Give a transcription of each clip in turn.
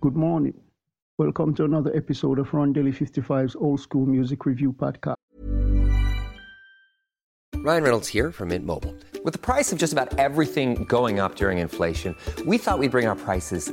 Good morning. Welcome to another episode of Rondelle55's Old School Music Review Podcast. Ryan Reynolds here from Mint Mobile. With the price of just about everything going up during inflation, we thought we'd bring our prices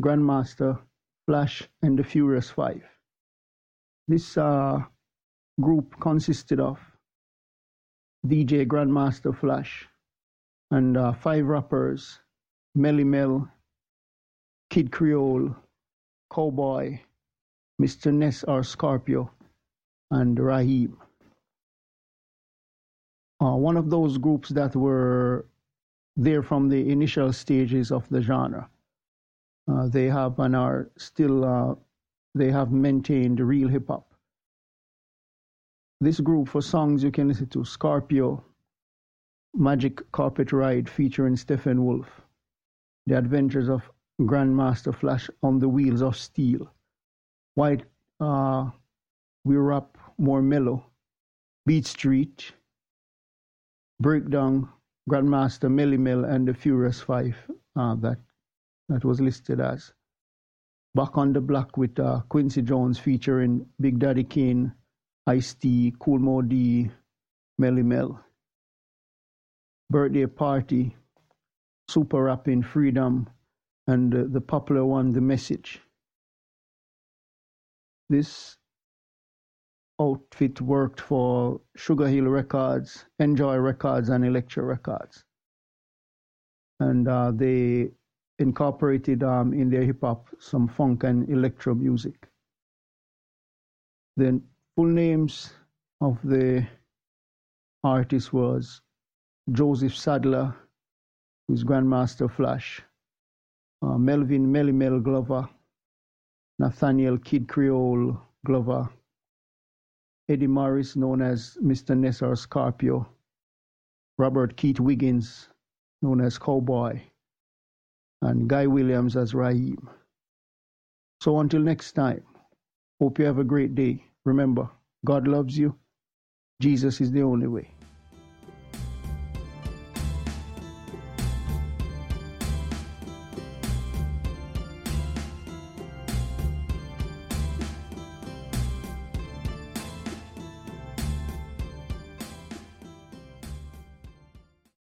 Grandmaster, Flash, and the Furious Five. This uh, group consisted of DJ Grandmaster Flash and uh, five rappers Melle Mel, Kid Creole, Cowboy, Mr. Ness or Scorpio, and Raheem. Uh, one of those groups that were there from the initial stages of the genre. Uh, they have and are still, uh, they have maintained real hip hop. This group for songs you can listen to Scorpio, Magic Carpet Ride featuring Steppenwolf, The Adventures of Grandmaster Flash on the Wheels of Steel, White uh, We Rap More Mellow, Beat Street, Breakdown Grandmaster Melle Mel and the Furious Five uh, that that was listed as. Back on the Block with uh, Quincy Jones featuring Big Daddy Kane, Ice T, Kool Moe Dee, Melle Mel. Birthday Party, Super Rapping, Freedom, and uh, the popular one, The Message. This outfit worked for Sugar Hill Records, Enjoy Records, and Elektra Records. And uh, they incorporated um, in their hip hop some funk and electro music. The full names of the artist was Joseph Saddler, who's Grandmaster Flash, uh, Melvin Melle Mel Glover, Nathaniel Kid Creole Glover, Eddie Morris, known as Mr. Nessar Scorpio, Robert Keith Wiggins, known as Cowboy, and Guy Williams as Raheem. So until next time, hope you have a great day. Remember, God loves you. Jesus is the only way.